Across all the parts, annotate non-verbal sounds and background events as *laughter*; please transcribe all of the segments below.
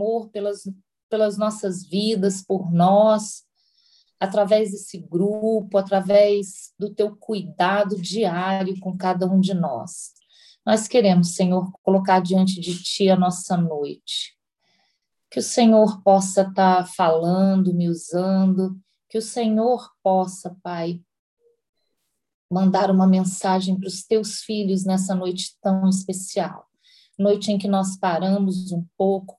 amor pelas, pelas nossas vidas, por nós, através desse grupo, através do teu cuidado diário com cada um de nós. Nós queremos, Senhor, colocar diante de Ti a nossa noite. Que o Senhor possa estar tá falando, me usando, que o Senhor possa, Pai, mandar uma mensagem para os teus filhos nessa noite tão especial. Noite em que nós paramos um pouco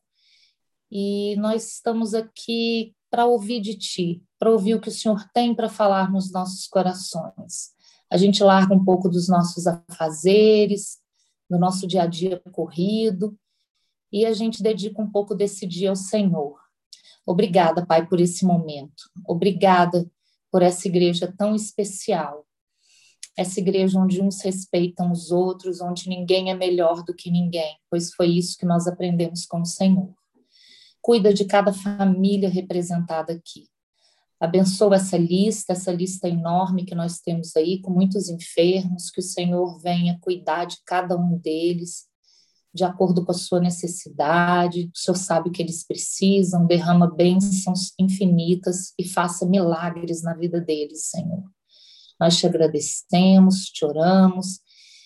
e nós estamos aqui para ouvir de Ti, para ouvir o que o Senhor tem para falar nos nossos corações. A gente larga um pouco dos nossos afazeres, no nosso dia a dia corrido, e a gente dedica um pouco desse dia ao Senhor. Obrigada, Pai, por esse momento. Obrigada por essa igreja tão especial. Essa igreja onde uns respeitam os outros, onde ninguém é melhor do que ninguém, pois foi isso que nós aprendemos com o Senhor. Cuida de cada família representada aqui. Abençoa essa lista, essa lista enorme que nós temos aí, com muitos enfermos, que o Senhor venha cuidar de cada um deles, de acordo com a sua necessidade. O Senhor sabe o que eles precisam, derrama bênçãos infinitas e faça milagres na vida deles, Senhor. Nós te agradecemos, te oramos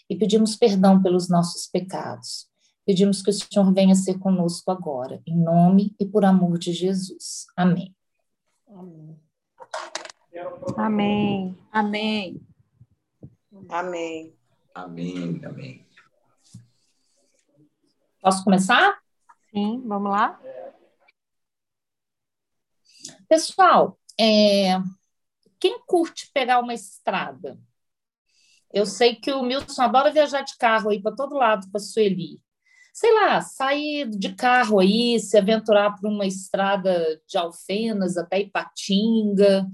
e pedimos perdão pelos nossos pecados. Pedimos que o Senhor venha ser conosco agora, em nome e por amor de Jesus. Amém. Amém. Amém. Amém. Amém. Amém. Amém. Posso começar? Sim, vamos lá. Pessoal, é, quem curte pegar uma estrada? Eu sei que o Milton adora viajar de carro aí para todo lado para Sueli sei lá, sair de carro aí, se aventurar por uma estrada de Alfenas até Ipatinga,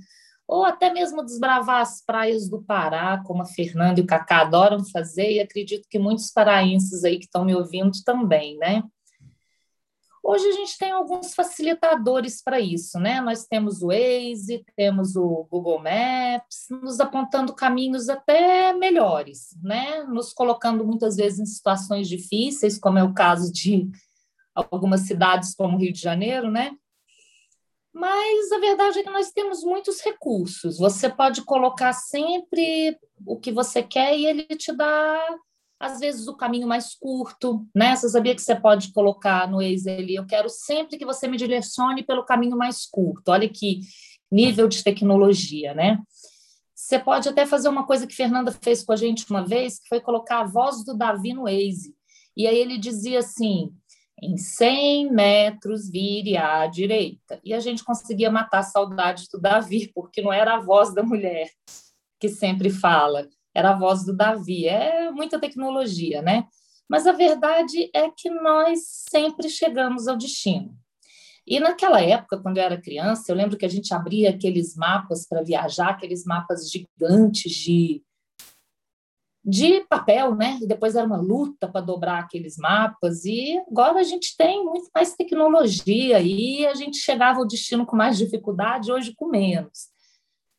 ou até mesmo desbravar as praias do Pará, como a Fernanda e o Cacá adoram fazer, e acredito que muitos paraenses aí que estão me ouvindo também, né? Hoje a gente tem alguns facilitadores para isso, né? Nós temos o Waze, temos o Google Maps, nos apontando caminhos até melhores, né? Nos colocando muitas vezes em situações difíceis, como é o caso de algumas cidades como Rio de Janeiro, né? Mas a verdade é que nós temos muitos recursos. Você pode colocar sempre o que você quer e ele te dá às vezes o caminho mais curto, né? Você sabia que você pode colocar no Waze ali, eu quero sempre que você me direcione pelo caminho mais curto. Olha que nível de tecnologia, né? Você pode até fazer uma coisa que Fernanda fez com a gente uma vez, que foi colocar a voz do Davi no Waze. E aí ele dizia assim: em 100 metros, vire à direita. E a gente conseguia matar a saudade do Davi, porque não era a voz da mulher que sempre fala, era a voz do Davi. É muita tecnologia, né? Mas a verdade é que nós sempre chegamos ao destino. E naquela época, quando eu era criança, eu lembro que a gente abria aqueles mapas para viajar, aqueles mapas gigantes de, de papel, né? E depois era uma luta para dobrar aqueles mapas. E agora a gente tem muito mais tecnologia e a gente chegava ao destino com mais dificuldade, hoje com menos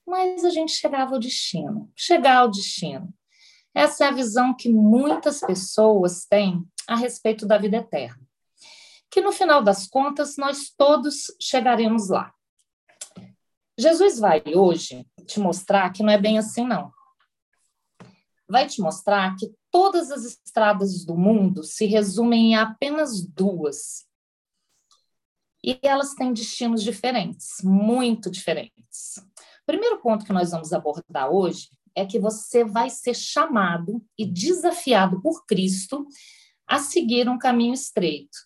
mas a gente chegava ao destino. Chegar ao destino. Essa é a visão que muitas pessoas têm a respeito da vida eterna. Que no final das contas, nós todos chegaremos lá. Jesus vai hoje te mostrar que não é bem assim, não. Vai te mostrar que todas as estradas do mundo se resumem em apenas duas. E elas têm destinos diferentes, muito diferentes. O primeiro ponto que nós vamos abordar hoje é que você vai ser chamado e desafiado por Cristo a seguir um caminho estreito.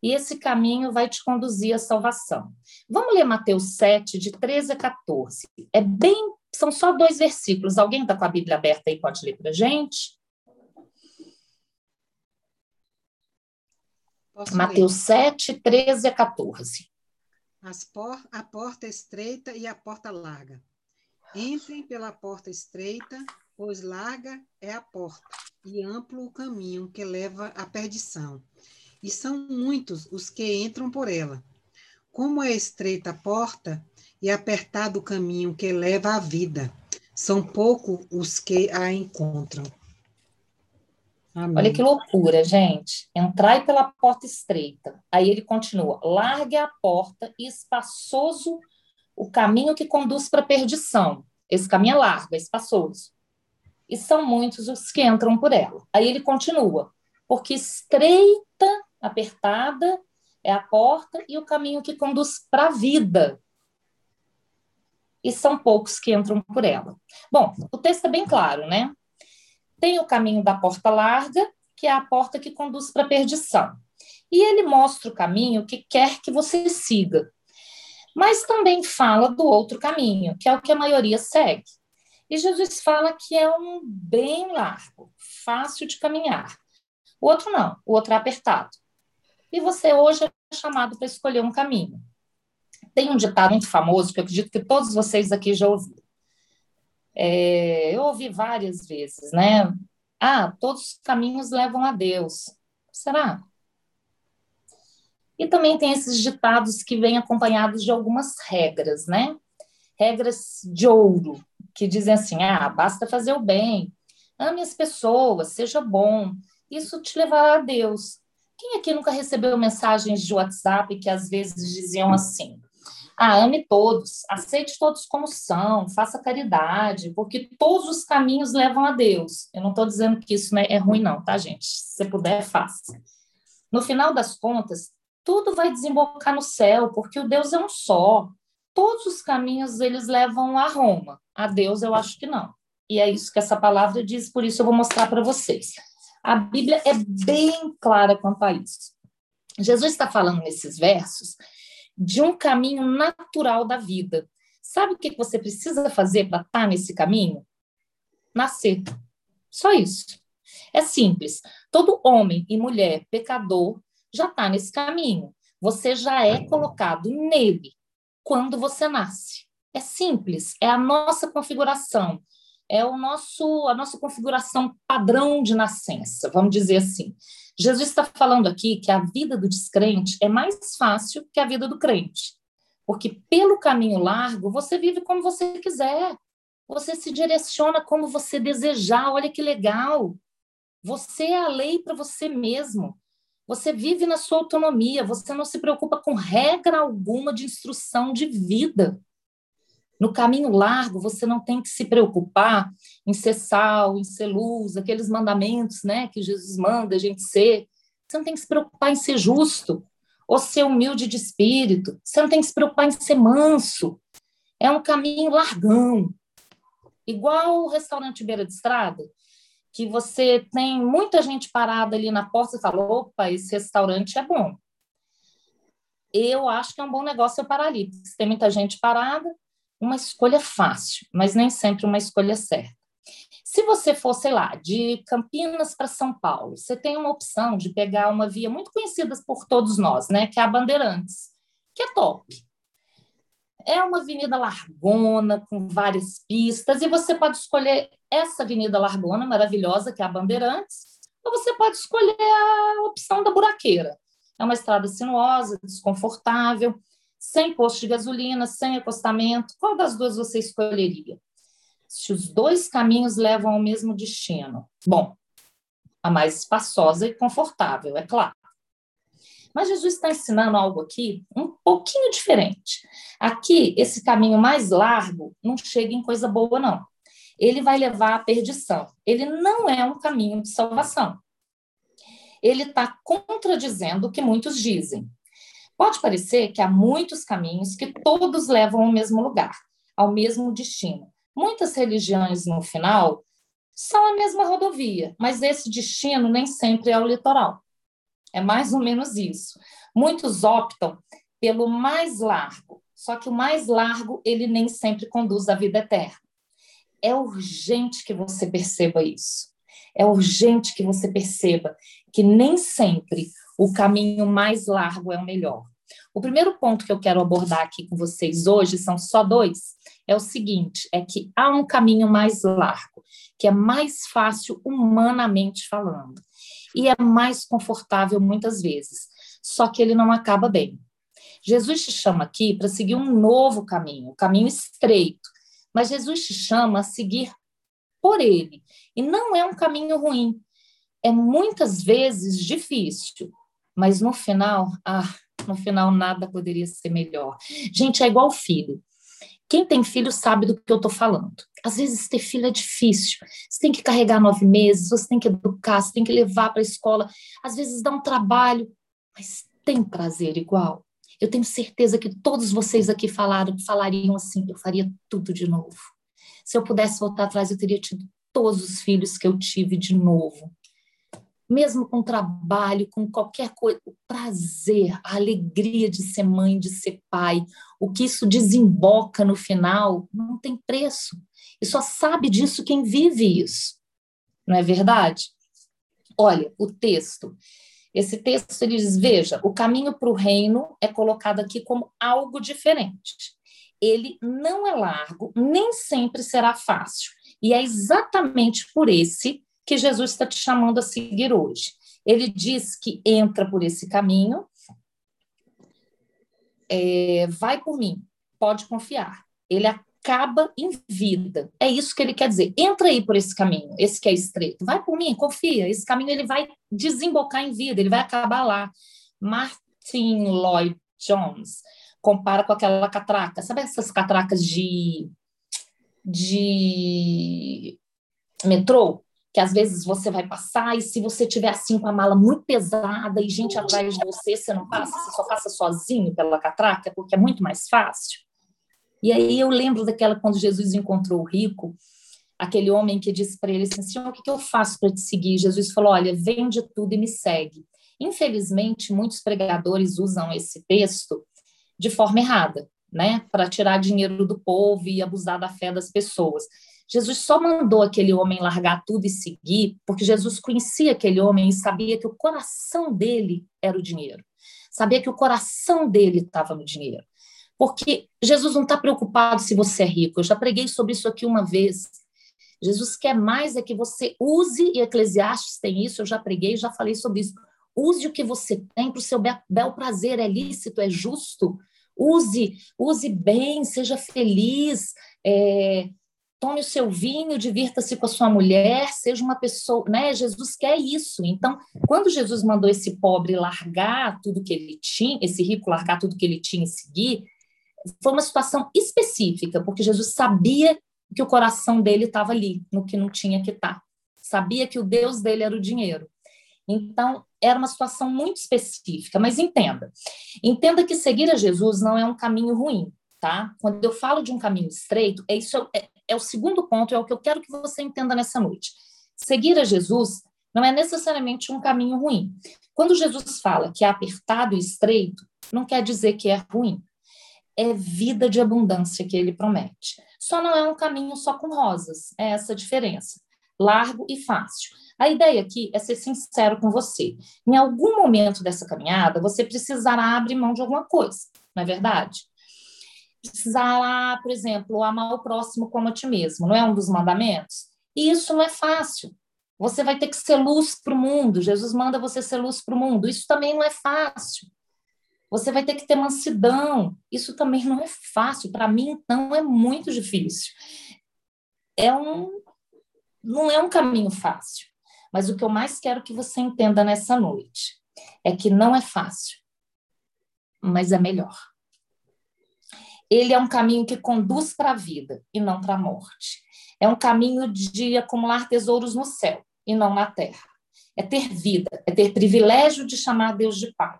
E esse caminho vai te conduzir à salvação. Vamos ler Mateus 7, de 13 a 14. É bem, são só dois versículos. Alguém está com a Bíblia aberta aí, pode ler para a gente? Posso Mateus ler. 7, 13 a 14. Por, a porta estreita e a porta larga. Entrem pela porta estreita, pois larga é a porta e amplo o caminho que leva à perdição. E são muitos os que entram por ela. Como é estreita a porta e apertado o caminho que leva à vida, são poucos os que a encontram. Amém. Olha que loucura, gente. Entrai pela porta estreita. Aí ele continua: largue a porta e espaçoso o caminho que conduz para a perdição. Esse caminho é largo, é espaçoso. E são muitos os que entram por ela. Aí ele continua: porque estreita, apertada é a porta e o caminho que conduz para a vida. E são poucos que entram por ela. Bom, o texto é bem claro, né? Tem o caminho da porta larga, que é a porta que conduz para a perdição. E ele mostra o caminho que quer que você siga. Mas também fala do outro caminho, que é o que a maioria segue. E Jesus fala que é um bem largo, fácil de caminhar. O outro não, o outro é apertado. E você hoje é chamado para escolher um caminho. Tem um ditado muito famoso que eu acredito que todos vocês aqui já ouviram. É, eu ouvi várias vezes, né? Ah, todos os caminhos levam a Deus. Será? E também tem esses ditados que vêm acompanhados de algumas regras, né? Regras de ouro, que dizem assim: ah, basta fazer o bem, ame as pessoas, seja bom, isso te levará a Deus. Quem aqui nunca recebeu mensagens de WhatsApp que às vezes diziam assim: ah, ame todos, aceite todos como são, faça caridade, porque todos os caminhos levam a Deus. Eu não estou dizendo que isso é ruim, não, tá, gente? Se puder, faça. No final das contas, tudo vai desembocar no céu, porque o Deus é um só. Todos os caminhos eles levam a Roma. A Deus eu acho que não. E é isso que essa palavra diz, por isso eu vou mostrar para vocês. A Bíblia é bem clara quanto a isso. Jesus está falando nesses versos de um caminho natural da vida. Sabe o que você precisa fazer para estar tá nesse caminho? Nascer. Só isso. É simples. Todo homem e mulher pecador já está nesse caminho. Você já é colocado nele quando você nasce. É simples, é a nossa configuração, é o nosso a nossa configuração padrão de nascença, vamos dizer assim. Jesus está falando aqui que a vida do descrente é mais fácil que a vida do crente, porque pelo caminho largo você vive como você quiser, você se direciona como você desejar. Olha que legal! Você é a lei para você mesmo. Você vive na sua autonomia, você não se preocupa com regra alguma de instrução de vida. No caminho largo, você não tem que se preocupar em ser sal, em ser luz, aqueles mandamentos né, que Jesus manda a gente ser. Você não tem que se preocupar em ser justo ou ser humilde de espírito. Você não tem que se preocupar em ser manso. É um caminho largão. Igual o restaurante beira de estrada, que você tem muita gente parada ali na porta e fala: opa, esse restaurante é bom. Eu acho que é um bom negócio eu parar ali, porque tem muita gente parada, uma escolha fácil, mas nem sempre uma escolha certa. Se você for, sei lá, de Campinas para São Paulo, você tem uma opção de pegar uma via muito conhecida por todos nós, né, que é a Bandeirantes, que é top. É uma avenida largona, com várias pistas, e você pode escolher essa avenida largona maravilhosa, que é a Bandeirantes, ou você pode escolher a opção da buraqueira. É uma estrada sinuosa, desconfortável, sem posto de gasolina, sem acostamento, qual das duas você escolheria? Se os dois caminhos levam ao mesmo destino. Bom, a mais espaçosa e confortável, é claro. Mas Jesus está ensinando algo aqui um pouquinho diferente. Aqui, esse caminho mais largo não chega em coisa boa, não. Ele vai levar à perdição. Ele não é um caminho de salvação. Ele está contradizendo o que muitos dizem. Pode parecer que há muitos caminhos que todos levam ao mesmo lugar, ao mesmo destino. Muitas religiões, no final, são a mesma rodovia, mas esse destino nem sempre é o litoral. É mais ou menos isso. Muitos optam pelo mais largo, só que o mais largo ele nem sempre conduz à vida eterna. É urgente que você perceba isso. É urgente que você perceba que nem sempre o caminho mais largo é o melhor. O primeiro ponto que eu quero abordar aqui com vocês hoje, são só dois, é o seguinte: é que há um caminho mais largo, que é mais fácil humanamente falando, e é mais confortável muitas vezes, só que ele não acaba bem. Jesus te chama aqui para seguir um novo caminho, um caminho estreito, mas Jesus te chama a seguir por ele, e não é um caminho ruim, é muitas vezes difícil, mas no final, ah, no final nada poderia ser melhor. Gente, é igual filho. Quem tem filho sabe do que eu estou falando. Às vezes ter filho é difícil. Você tem que carregar nove meses, você tem que educar, você tem que levar para a escola. Às vezes dá um trabalho, mas tem prazer igual. Eu tenho certeza que todos vocês aqui falaram, falariam assim: eu faria tudo de novo. Se eu pudesse voltar atrás, eu teria tido todos os filhos que eu tive de novo. Mesmo com trabalho, com qualquer coisa, o prazer, a alegria de ser mãe, de ser pai, o que isso desemboca no final, não tem preço. E só sabe disso quem vive isso. Não é verdade? Olha, o texto. Esse texto ele diz: veja, o caminho para o reino é colocado aqui como algo diferente. Ele não é largo, nem sempre será fácil. E é exatamente por esse que Jesus está te chamando a seguir hoje. Ele diz que entra por esse caminho, é, vai por mim, pode confiar. Ele acaba em vida. É isso que ele quer dizer. Entra aí por esse caminho, esse que é estreito. Vai por mim, confia. Esse caminho ele vai desembocar em vida, ele vai acabar lá. Martin Lloyd Jones compara com aquela catraca. Sabe essas catracas de de metrô, que às vezes você vai passar e se você tiver assim com a mala muito pesada e gente atrás de você, você não passa, você só passa sozinho pela catraca, porque é muito mais fácil. E aí eu lembro daquela quando Jesus encontrou o rico, aquele homem que disse para ele assim, Senhor, o que, que eu faço para te seguir? Jesus falou, olha, vende tudo e me segue. Infelizmente, muitos pregadores usam esse texto de forma errada né, para tirar dinheiro do povo e abusar da fé das pessoas. Jesus só mandou aquele homem largar tudo e seguir, porque Jesus conhecia aquele homem e sabia que o coração dele era o dinheiro. Sabia que o coração dele estava no dinheiro. Porque Jesus não está preocupado se você é rico. Eu já preguei sobre isso aqui uma vez. Jesus quer mais é que você use, e Eclesiastes tem isso, eu já preguei, já falei sobre isso. Use o que você tem para o seu bel prazer, é lícito, é justo. Use, use bem, seja feliz, é, tome o seu vinho, divirta-se com a sua mulher, seja uma pessoa, né? Jesus quer isso. Então, quando Jesus mandou esse pobre largar tudo que ele tinha, esse rico largar tudo que ele tinha e seguir, foi uma situação específica, porque Jesus sabia que o coração dele estava ali, no que não tinha que estar. Tá. Sabia que o Deus dele era o dinheiro. Então, era uma situação muito específica, mas entenda. Entenda que seguir a Jesus não é um caminho ruim, tá? Quando eu falo de um caminho estreito, é isso é, é o segundo ponto, é o que eu quero que você entenda nessa noite. Seguir a Jesus não é necessariamente um caminho ruim. Quando Jesus fala que é apertado e estreito, não quer dizer que é ruim. É vida de abundância que ele promete. Só não é um caminho só com rosas, é essa a diferença. Largo e fácil. A ideia aqui é ser sincero com você. Em algum momento dessa caminhada, você precisará abrir mão de alguma coisa, não é verdade? Precisará, por exemplo, amar o próximo como a ti mesmo, não é um dos mandamentos? E isso não é fácil. Você vai ter que ser luz para o mundo. Jesus manda você ser luz para o mundo. Isso também não é fácil. Você vai ter que ter mansidão. Isso também não é fácil. Para mim, então, é muito difícil. É um, não é um caminho fácil. Mas o que eu mais quero que você entenda nessa noite é que não é fácil, mas é melhor. Ele é um caminho que conduz para a vida e não para a morte. É um caminho de acumular tesouros no céu e não na terra. É ter vida, é ter privilégio de chamar Deus de Pai.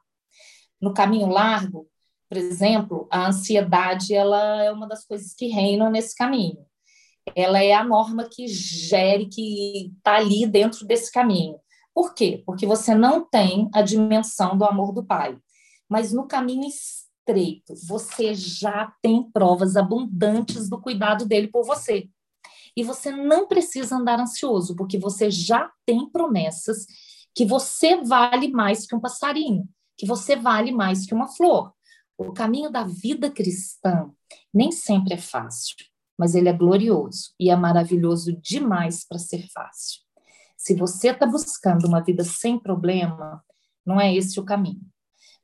No caminho largo, por exemplo, a ansiedade ela é uma das coisas que reinam nesse caminho ela é a norma que gere, que está ali dentro desse caminho. Por quê? Porque você não tem a dimensão do amor do Pai. Mas no caminho estreito, você já tem provas abundantes do cuidado dele por você. E você não precisa andar ansioso, porque você já tem promessas que você vale mais que um passarinho, que você vale mais que uma flor. O caminho da vida cristã nem sempre é fácil mas ele é glorioso e é maravilhoso demais para ser fácil. Se você está buscando uma vida sem problema, não é esse o caminho.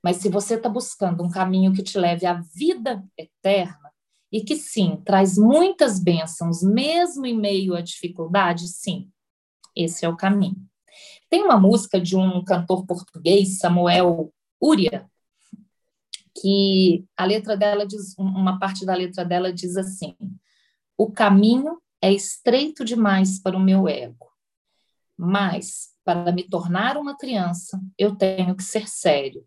Mas se você está buscando um caminho que te leve à vida eterna, e que sim, traz muitas bênçãos, mesmo em meio à dificuldade, sim, esse é o caminho. Tem uma música de um cantor português, Samuel Uria, que a letra dela diz, uma parte da letra dela diz assim: O caminho é estreito demais para o meu ego, mas para me tornar uma criança, eu tenho que ser sério.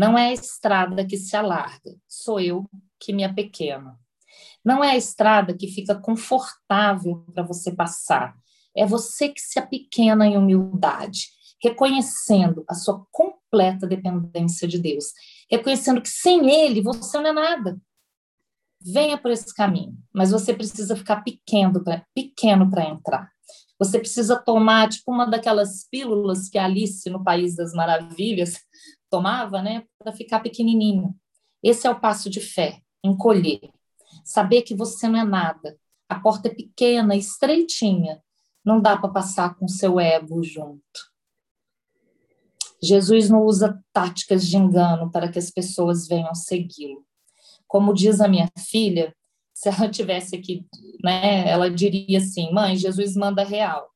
Não é a estrada que se alarga, sou eu que me apequeno. Não é a estrada que fica confortável para você passar, é você que se apequena em humildade, reconhecendo a sua completa dependência de Deus, reconhecendo que sem Ele você não é nada. Venha por esse caminho, mas você precisa ficar pequeno para pequeno entrar. Você precisa tomar tipo uma daquelas pílulas que a Alice no País das Maravilhas tomava, né, para ficar pequenininho. Esse é o passo de fé, encolher, saber que você não é nada. A porta é pequena, estreitinha, não dá para passar com seu ego junto. Jesus não usa táticas de engano para que as pessoas venham segui-lo. Como diz a minha filha, se ela tivesse aqui, né, ela diria assim: "Mãe, Jesus manda real".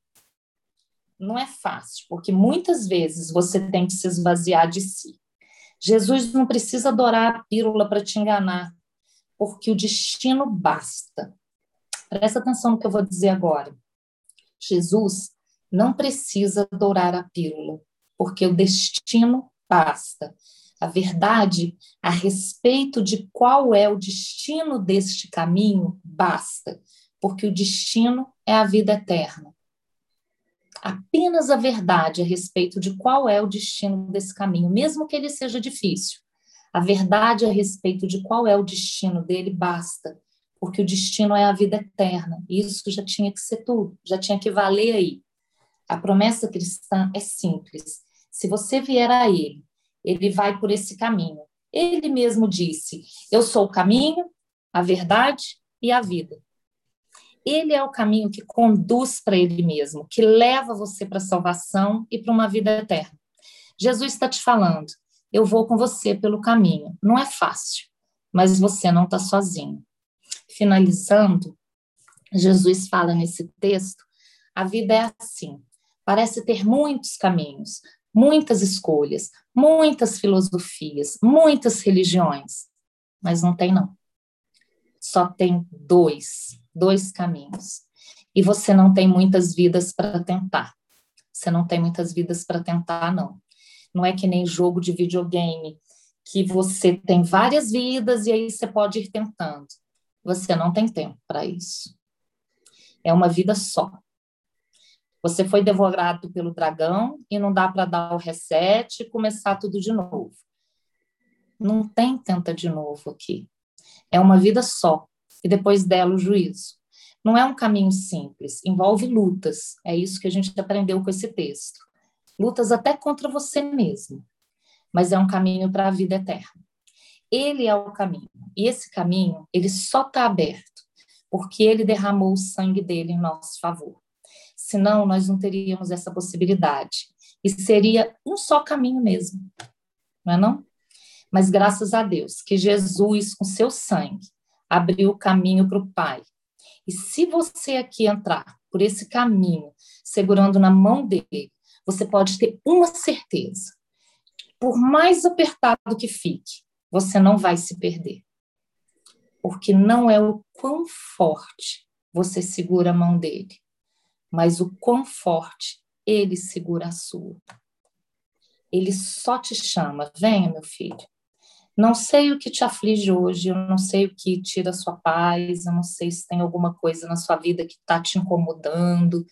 Não é fácil, porque muitas vezes você tem que se esvaziar de si. Jesus não precisa adorar a pílula para te enganar, porque o destino basta. Presta atenção no que eu vou dizer agora. Jesus não precisa adorar a pílula, porque o destino basta. A verdade a respeito de qual é o destino deste caminho basta, porque o destino é a vida eterna. Apenas a verdade a respeito de qual é o destino desse caminho, mesmo que ele seja difícil. A verdade a respeito de qual é o destino dele basta, porque o destino é a vida eterna. Isso já tinha que ser tudo, já tinha que valer aí. A promessa cristã é simples. Se você vier a Ele, Ele vai por esse caminho. Ele mesmo disse: Eu sou o caminho, a verdade e a vida. Ele é o caminho que conduz para Ele mesmo, que leva você para a salvação e para uma vida eterna. Jesus está te falando: Eu vou com você pelo caminho. Não é fácil, mas você não está sozinho finalizando, Jesus fala nesse texto: a vida é assim, parece ter muitos caminhos, muitas escolhas, muitas filosofias, muitas religiões, mas não tem não. Só tem dois, dois caminhos. E você não tem muitas vidas para tentar. Você não tem muitas vidas para tentar, não. Não é que nem jogo de videogame, que você tem várias vidas e aí você pode ir tentando. Você não tem tempo para isso. É uma vida só. Você foi devorado pelo dragão e não dá para dar o reset e começar tudo de novo. Não tem tenta de novo aqui. É uma vida só e depois dela o juízo. Não é um caminho simples, envolve lutas. É isso que a gente aprendeu com esse texto. Lutas até contra você mesmo, mas é um caminho para a vida eterna. Ele é o caminho. E esse caminho, ele só está aberto porque ele derramou o sangue dele em nosso favor. Senão, nós não teríamos essa possibilidade. E seria um só caminho mesmo. Não é não? Mas graças a Deus que Jesus, com seu sangue, abriu o caminho para o Pai. E se você aqui entrar por esse caminho, segurando na mão dele, você pode ter uma certeza. Por mais apertado que fique, você não vai se perder. Porque não é o quão forte você segura a mão dele, mas o quão forte ele segura a sua. Ele só te chama, venha, meu filho. Não sei o que te aflige hoje, eu não sei o que tira a sua paz, eu não sei se tem alguma coisa na sua vida que está te incomodando,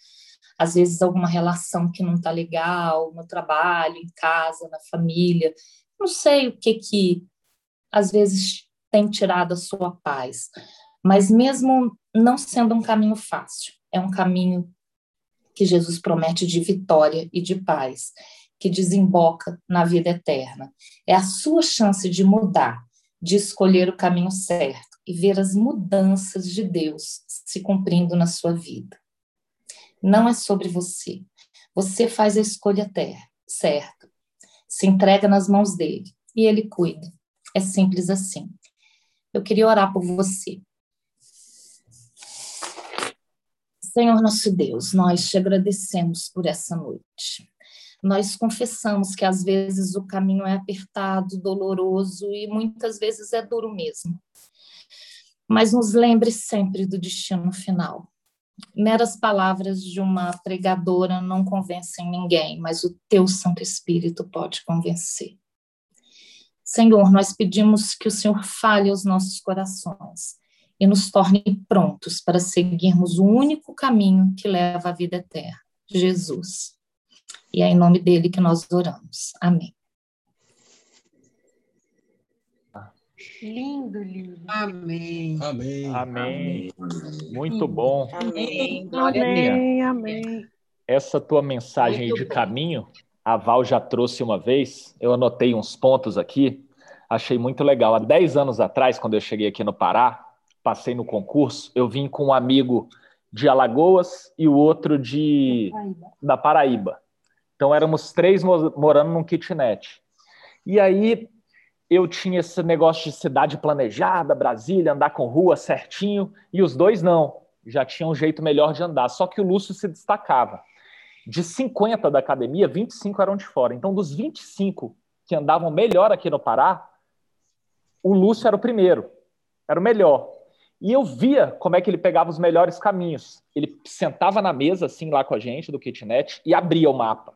às vezes alguma relação que não está legal, no trabalho, em casa, na família. Não sei o que que às vezes tem tirado a sua paz. Mas mesmo não sendo um caminho fácil, é um caminho que Jesus promete de vitória e de paz, que desemboca na vida eterna. É a sua chance de mudar, de escolher o caminho certo e ver as mudanças de Deus se cumprindo na sua vida. Não é sobre você. Você faz a escolha certa, se entrega nas mãos dele e ele cuida. É simples assim. Eu queria orar por você. Senhor nosso Deus, nós te agradecemos por essa noite. Nós confessamos que às vezes o caminho é apertado, doloroso e muitas vezes é duro mesmo. Mas nos lembre sempre do destino final. Meras palavras de uma pregadora não convencem ninguém, mas o teu Santo Espírito pode convencer. Senhor, nós pedimos que o Senhor fale aos nossos corações e nos torne prontos para seguirmos o único caminho que leva à vida eterna, Jesus. E é em nome dele que nós oramos. Amém. Lindo, lindo. Amém. Amém. Amém. Muito bom. Amém. Amém, amém. Essa tua mensagem Muito de bom. caminho, a Val já trouxe uma vez, eu anotei uns pontos aqui, achei muito legal. Há 10 anos atrás, quando eu cheguei aqui no Pará, passei no concurso, eu vim com um amigo de Alagoas e o outro de da Paraíba. Então éramos três mo- morando num kitnet. E aí eu tinha esse negócio de cidade planejada, Brasília, andar com rua certinho, e os dois não, já tinham um jeito melhor de andar. Só que o Lúcio se destacava. De 50 da academia, 25 eram de fora. Então, dos 25 que andavam melhor aqui no Pará, o Lúcio era o primeiro, era o melhor. E eu via como é que ele pegava os melhores caminhos. Ele sentava na mesa, assim, lá com a gente, do kitnet, e abria o mapa.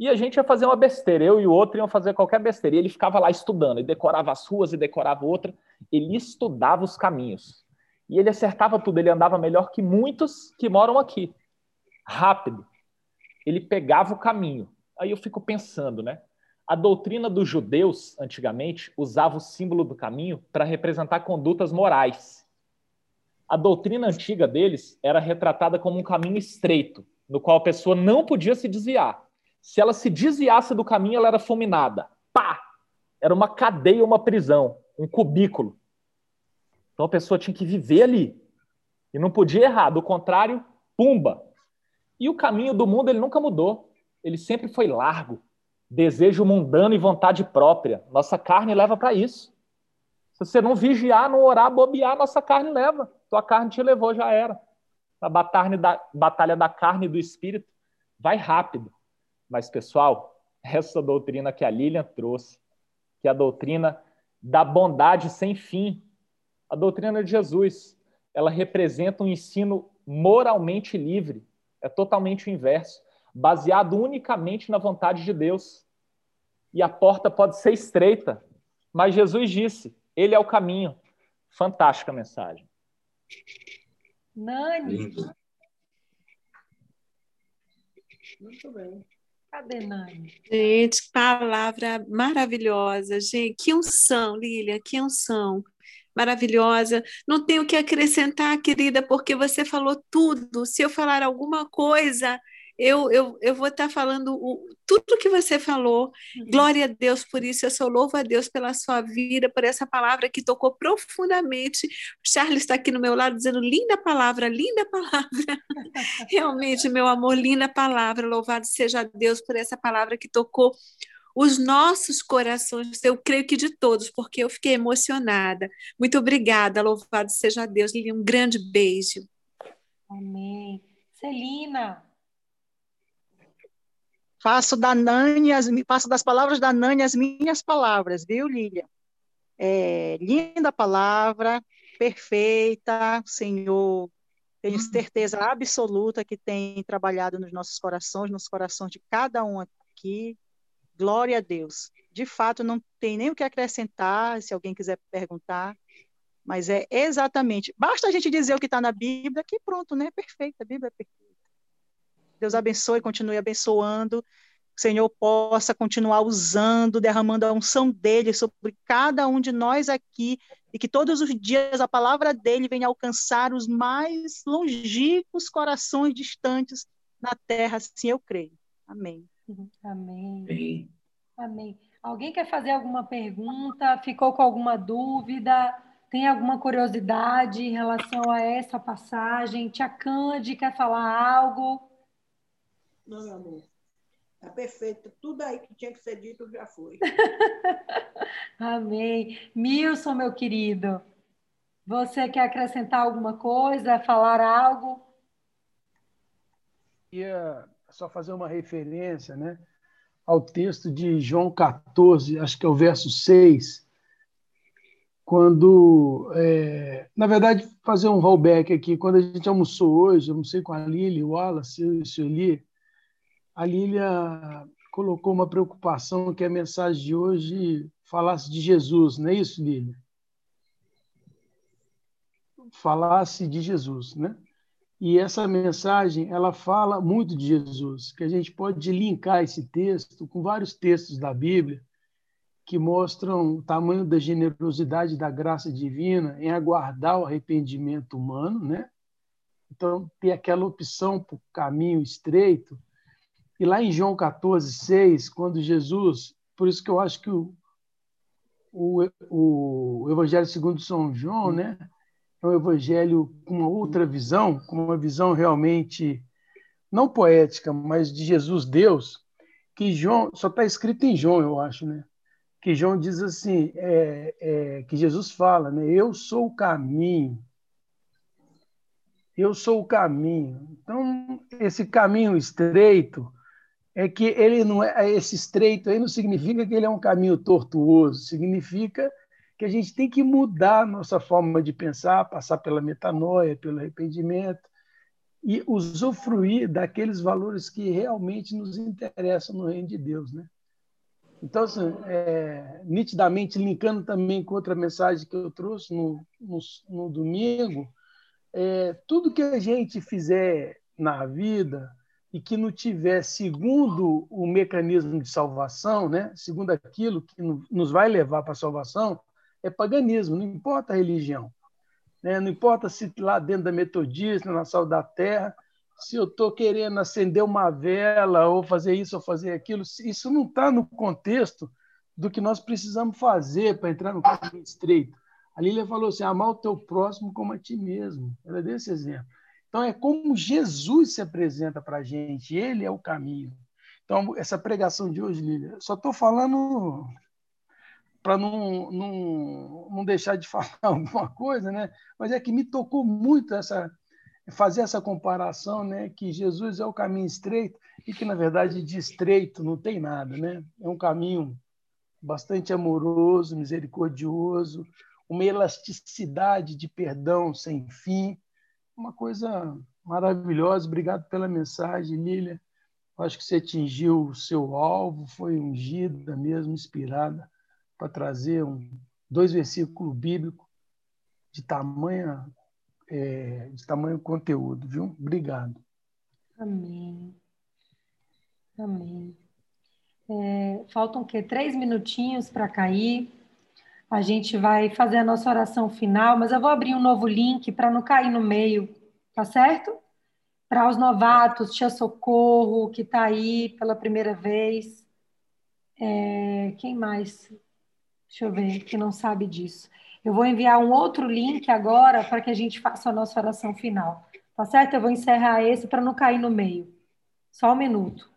E a gente ia fazer uma besteira, eu e o outro iam fazer qualquer besteira. E ele ficava lá estudando, e decorava as ruas e decorava outra. Ele estudava os caminhos. E ele acertava tudo, ele andava melhor que muitos que moram aqui. Rápido. Ele pegava o caminho. Aí eu fico pensando, né? A doutrina dos judeus, antigamente, usava o símbolo do caminho para representar condutas morais. A doutrina antiga deles era retratada como um caminho estreito, no qual a pessoa não podia se desviar. Se ela se desviasse do caminho, ela era fulminada. Pá! Era uma cadeia, uma prisão, um cubículo. Então a pessoa tinha que viver ali. E não podia errar. Do contrário, pumba! E o caminho do mundo ele nunca mudou. Ele sempre foi largo. Desejo mundano e vontade própria. Nossa carne leva para isso. Se você não vigiar, não orar, bobear, nossa carne leva. Tua carne te levou, já era. A batalha da, batalha da carne e do espírito vai rápido. Mas, pessoal, *laughs* essa doutrina que a Lilian trouxe, que é a doutrina da bondade sem fim, a doutrina de Jesus, ela representa um ensino moralmente livre, é totalmente o inverso, baseado unicamente na vontade de Deus. E a porta pode ser estreita, mas Jesus disse: Ele é o caminho. Fantástica mensagem. Nani, Lindo. Muito bem. Cadê Nani? Gente, palavra maravilhosa, gente. Que unção, Lília, que unção. Maravilhosa. Não tenho o que acrescentar, querida, porque você falou tudo. Se eu falar alguma coisa, eu, eu, eu vou estar falando o, tudo que você falou. Glória a Deus por isso. Eu só louvo a Deus pela sua vida, por essa palavra que tocou profundamente. O Charles está aqui no meu lado dizendo: linda palavra, linda palavra. *laughs* Realmente, meu amor, linda palavra. Louvado seja Deus por essa palavra que tocou os nossos corações, eu creio que de todos, porque eu fiquei emocionada. Muito obrigada, louvado seja Deus. Um grande beijo. Amém. Celina, Faço da Nani, as, faço das palavras da Nani as minhas palavras, viu, Lília? É, linda palavra, perfeita, Senhor. Tenho certeza absoluta que tem trabalhado nos nossos corações, nos corações de cada um aqui. Glória a Deus. De fato, não tem nem o que acrescentar, se alguém quiser perguntar, mas é exatamente. Basta a gente dizer o que está na Bíblia, que pronto, né? Perfeita, a Bíblia é perfeita. Deus abençoe, continue abençoando. O Senhor possa continuar usando, derramando a unção dele sobre cada um de nós aqui, e que todos os dias a palavra dele venha alcançar os mais longínquos corações distantes na terra, assim eu creio. Amém. amém. Amém. Amém. Alguém quer fazer alguma pergunta? Ficou com alguma dúvida? Tem alguma curiosidade em relação a essa passagem? Tia Cande quer falar algo? Não, meu amor. Tá perfeito. Tudo aí que tinha que ser dito já foi. *laughs* Amém. Milson, meu querido, você quer acrescentar alguma coisa, falar algo? Ia só fazer uma referência, né? ao texto de João 14, acho que é o verso 6, quando, é, na verdade, fazer um rollback aqui, quando a gente almoçou hoje, almocei com a Lília, o Wallace e o Sueli, a Lília colocou uma preocupação que a mensagem de hoje falasse de Jesus, não é isso, Lília? Falasse de Jesus, né? E essa mensagem, ela fala muito de Jesus, que a gente pode linkar esse texto com vários textos da Bíblia que mostram o tamanho da generosidade da graça divina em aguardar o arrependimento humano, né? Então, tem aquela opção o caminho estreito. E lá em João 14, 6, quando Jesus, por isso que eu acho que o, o, o Evangelho segundo São João, né? é um evangelho com uma outra visão, com uma visão realmente não poética, mas de Jesus Deus, que João só está escrito em João, eu acho, né? Que João diz assim, é, é, que Jesus fala, né? Eu sou o caminho, eu sou o caminho. Então esse caminho estreito é que ele não é esse estreito aí não significa que ele é um caminho tortuoso, significa que a gente tem que mudar nossa forma de pensar, passar pela metanoia, pelo arrependimento e usufruir daqueles valores que realmente nos interessam no reino de Deus, né? Então, assim, é, nitidamente linkando também com outra mensagem que eu trouxe no, no, no domingo, é, tudo que a gente fizer na vida e que não tiver segundo o mecanismo de salvação, né, segundo aquilo que nos vai levar para a salvação, é paganismo, não importa a religião. Né? Não importa se lá dentro da metodista, na sal da terra, se eu estou querendo acender uma vela ou fazer isso ou fazer aquilo, isso não está no contexto do que nós precisamos fazer para entrar no caminho estreito. A Lília falou assim: amar o teu próximo como a ti mesmo. Ela deu esse exemplo. Então, é como Jesus se apresenta para a gente, ele é o caminho. Então, essa pregação de hoje, Lília, só estou falando para não, não, não deixar de *laughs* falar alguma coisa, né? mas é que me tocou muito essa fazer essa comparação, né? que Jesus é o caminho estreito e que, na verdade, de estreito não tem nada. Né? É um caminho bastante amoroso, misericordioso, uma elasticidade de perdão sem fim, uma coisa maravilhosa. Obrigado pela mensagem, Lília. Acho que você atingiu o seu alvo, foi ungida mesmo, inspirada para trazer um, dois versículos bíblicos de tamanha é, de tamanho conteúdo, viu? Obrigado. Amém. Amém. É, faltam o quê? Três minutinhos para cair. A gente vai fazer a nossa oração final, mas eu vou abrir um novo link para não cair no meio, tá certo? Para os novatos, Tia Socorro, que está aí pela primeira vez. É, quem mais? Deixa eu ver, que não sabe disso. Eu vou enviar um outro link agora para que a gente faça a nossa oração final. Tá certo? Eu vou encerrar esse para não cair no meio. Só um minuto.